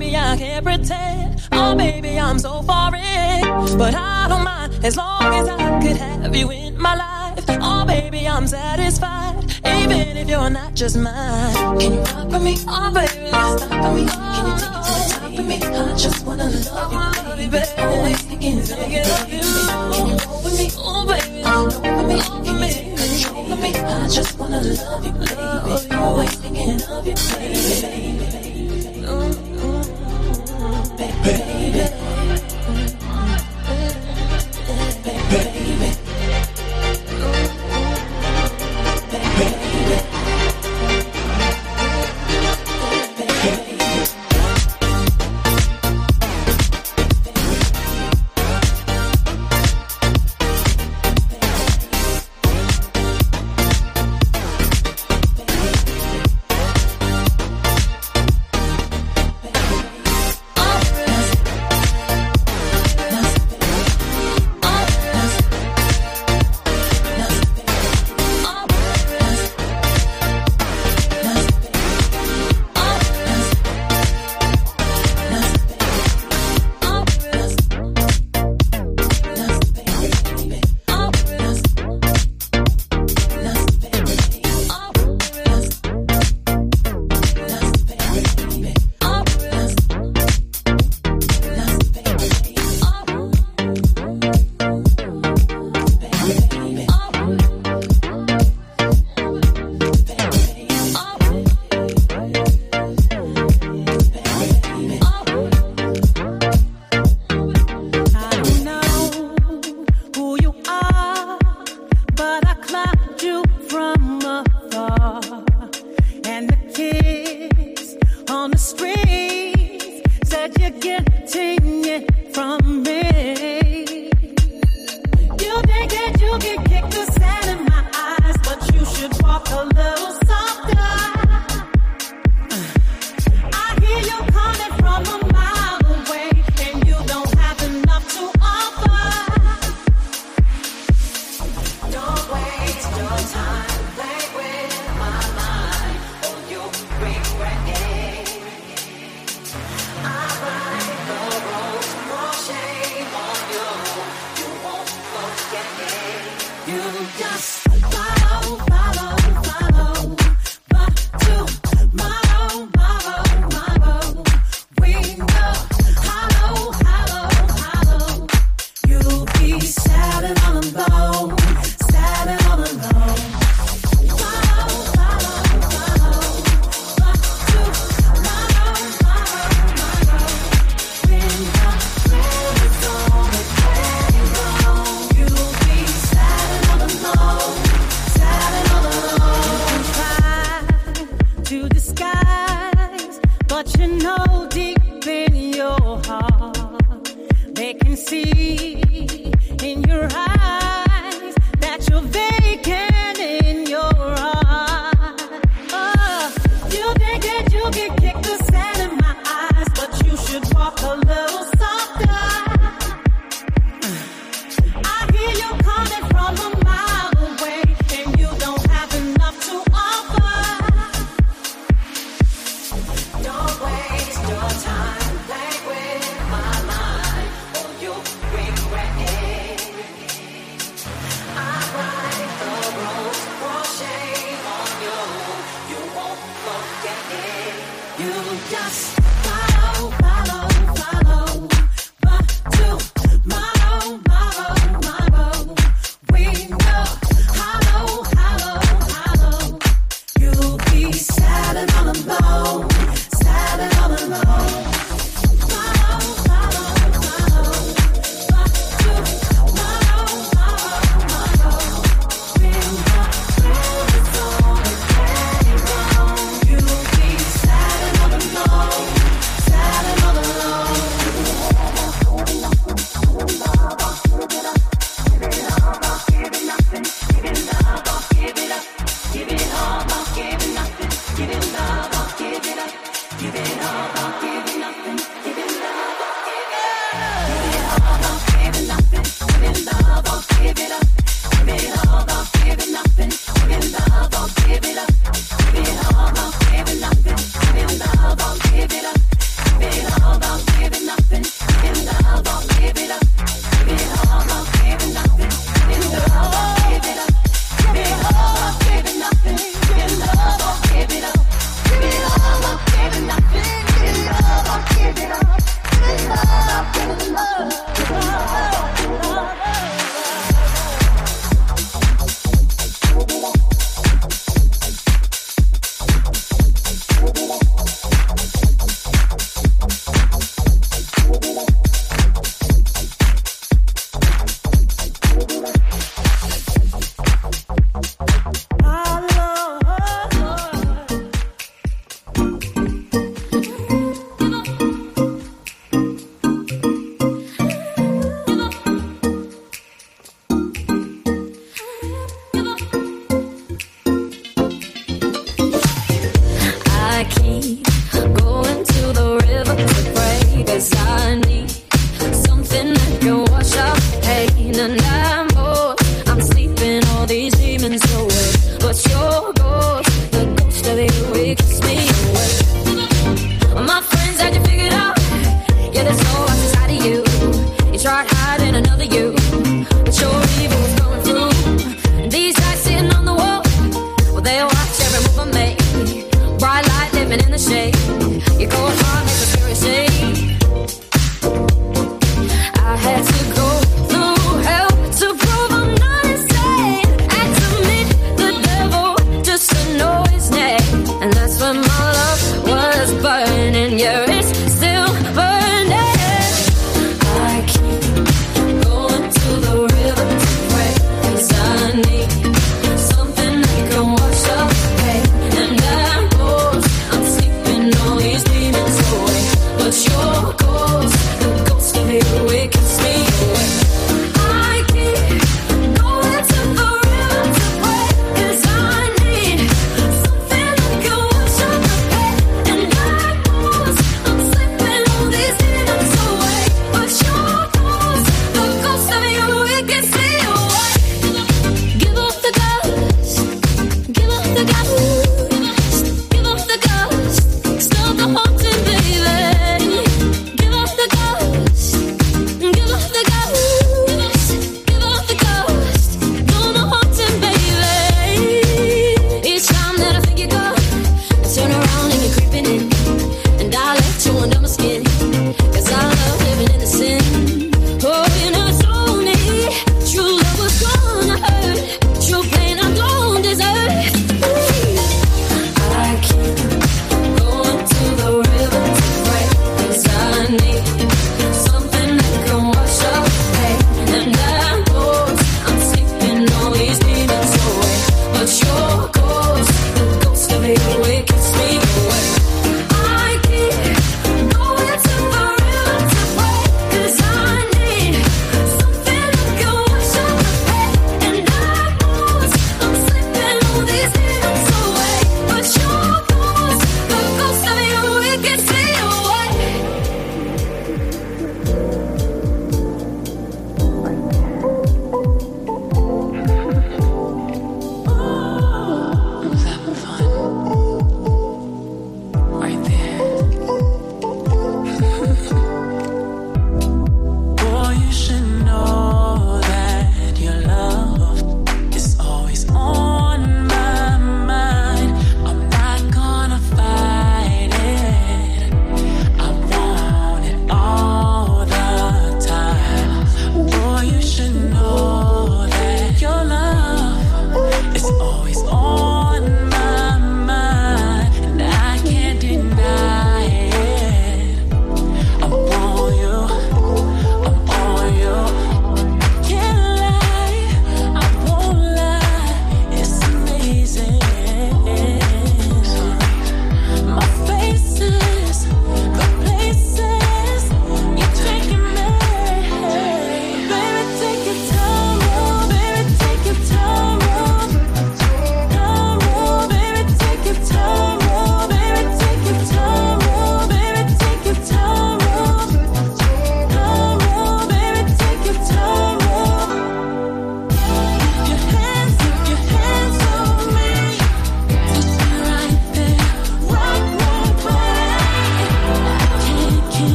baby, I can't pretend. Oh, baby, I'm so far in. But I don't mind as long as I could have you in my life. Oh, baby, I'm satisfied. Even if you're not just mine. Can you rock with me? Oh, baby, let's me. Can you take it to the top with me? I just wanna love you, baby. Always thinking of you. Can you go with me? Oh, baby, roll with me. Can you take control me? I just wanna love you, baby. Always thinking of you, baby. baby. No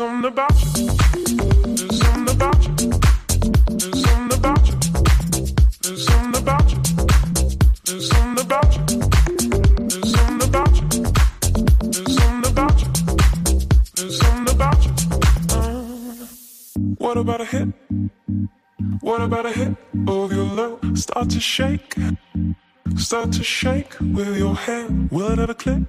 something about you. There's something about you. There's something about you. There's something about you. There's something about you. There's something about you. There's something about you. There's something about you. What about a hit? What about a hit of your love? Start to shake. Start to shake with your hand. Will it ever click?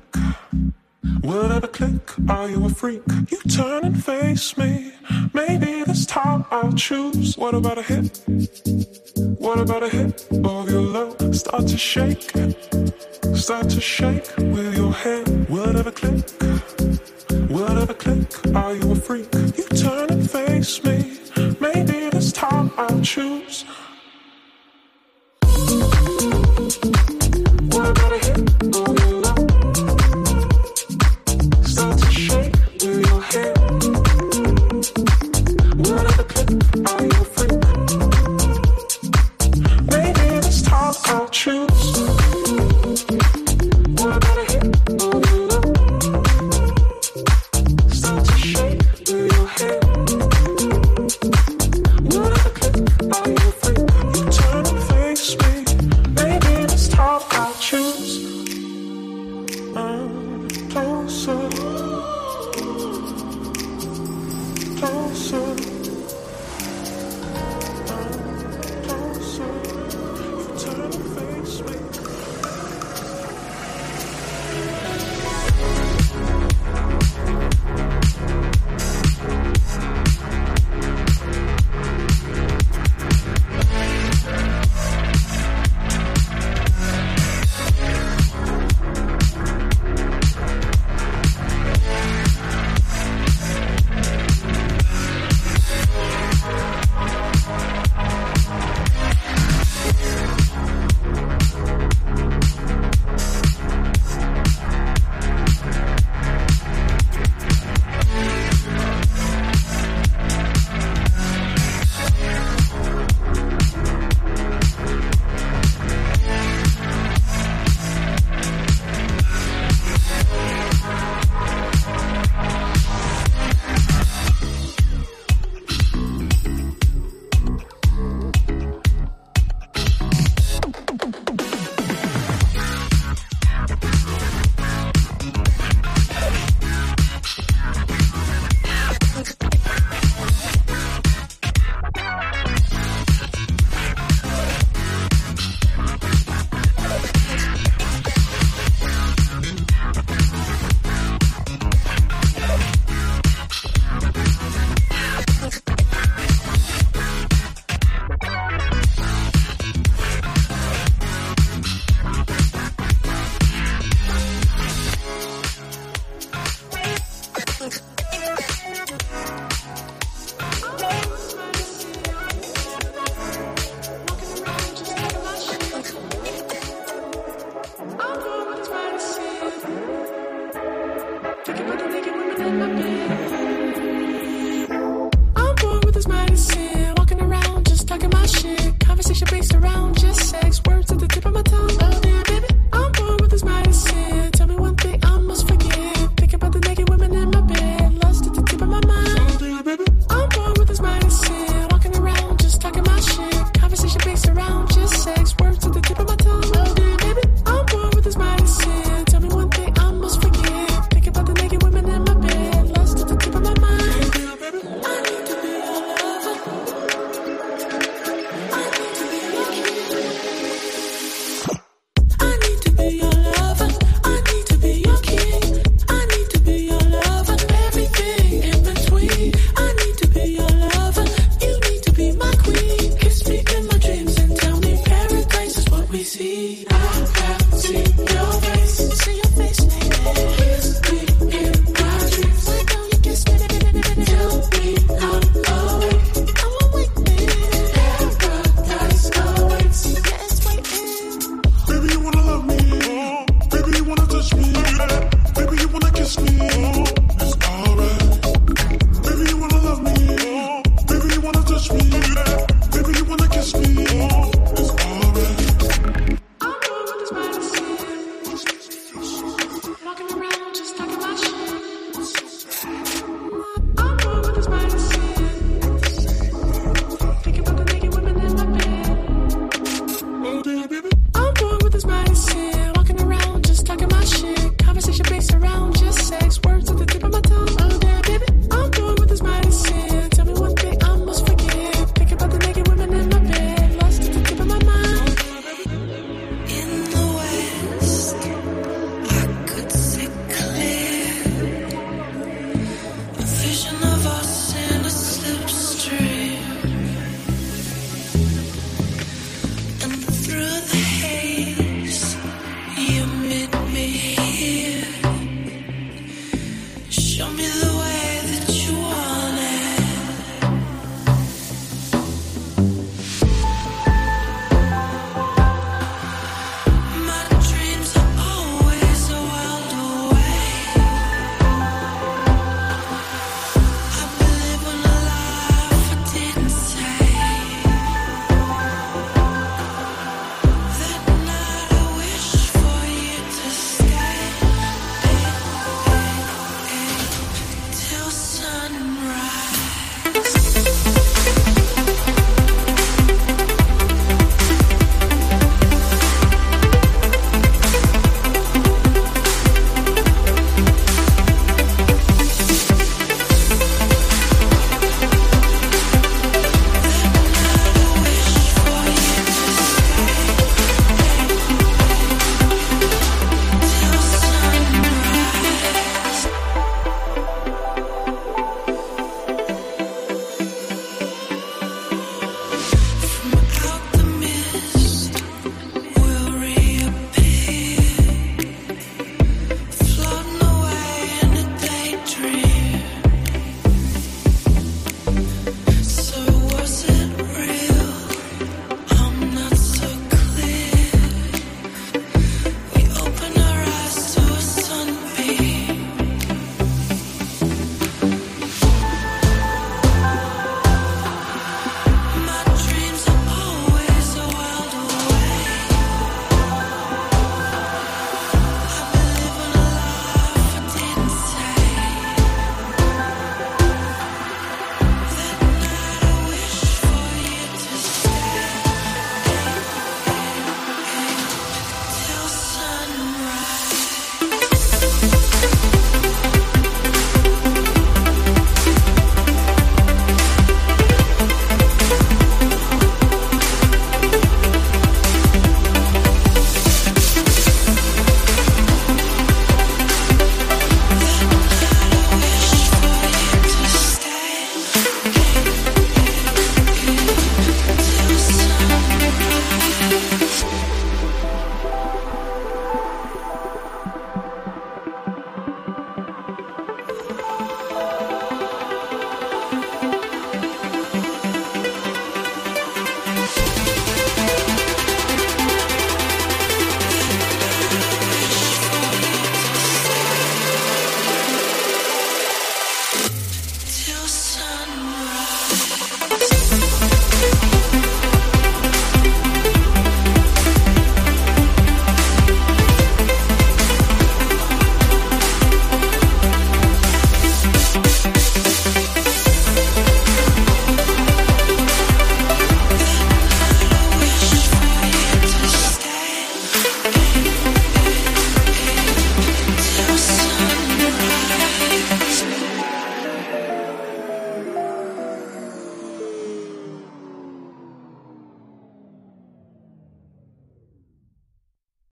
Will it ever click? Are you a freak? You turn and face me. Maybe this time I'll choose. What about a hit? What about a hit of your love? Start to shake. Start to shake with your hand. Will it ever click? Will it ever click? Are you a freak? You turn and face me. Maybe this time I'll choose.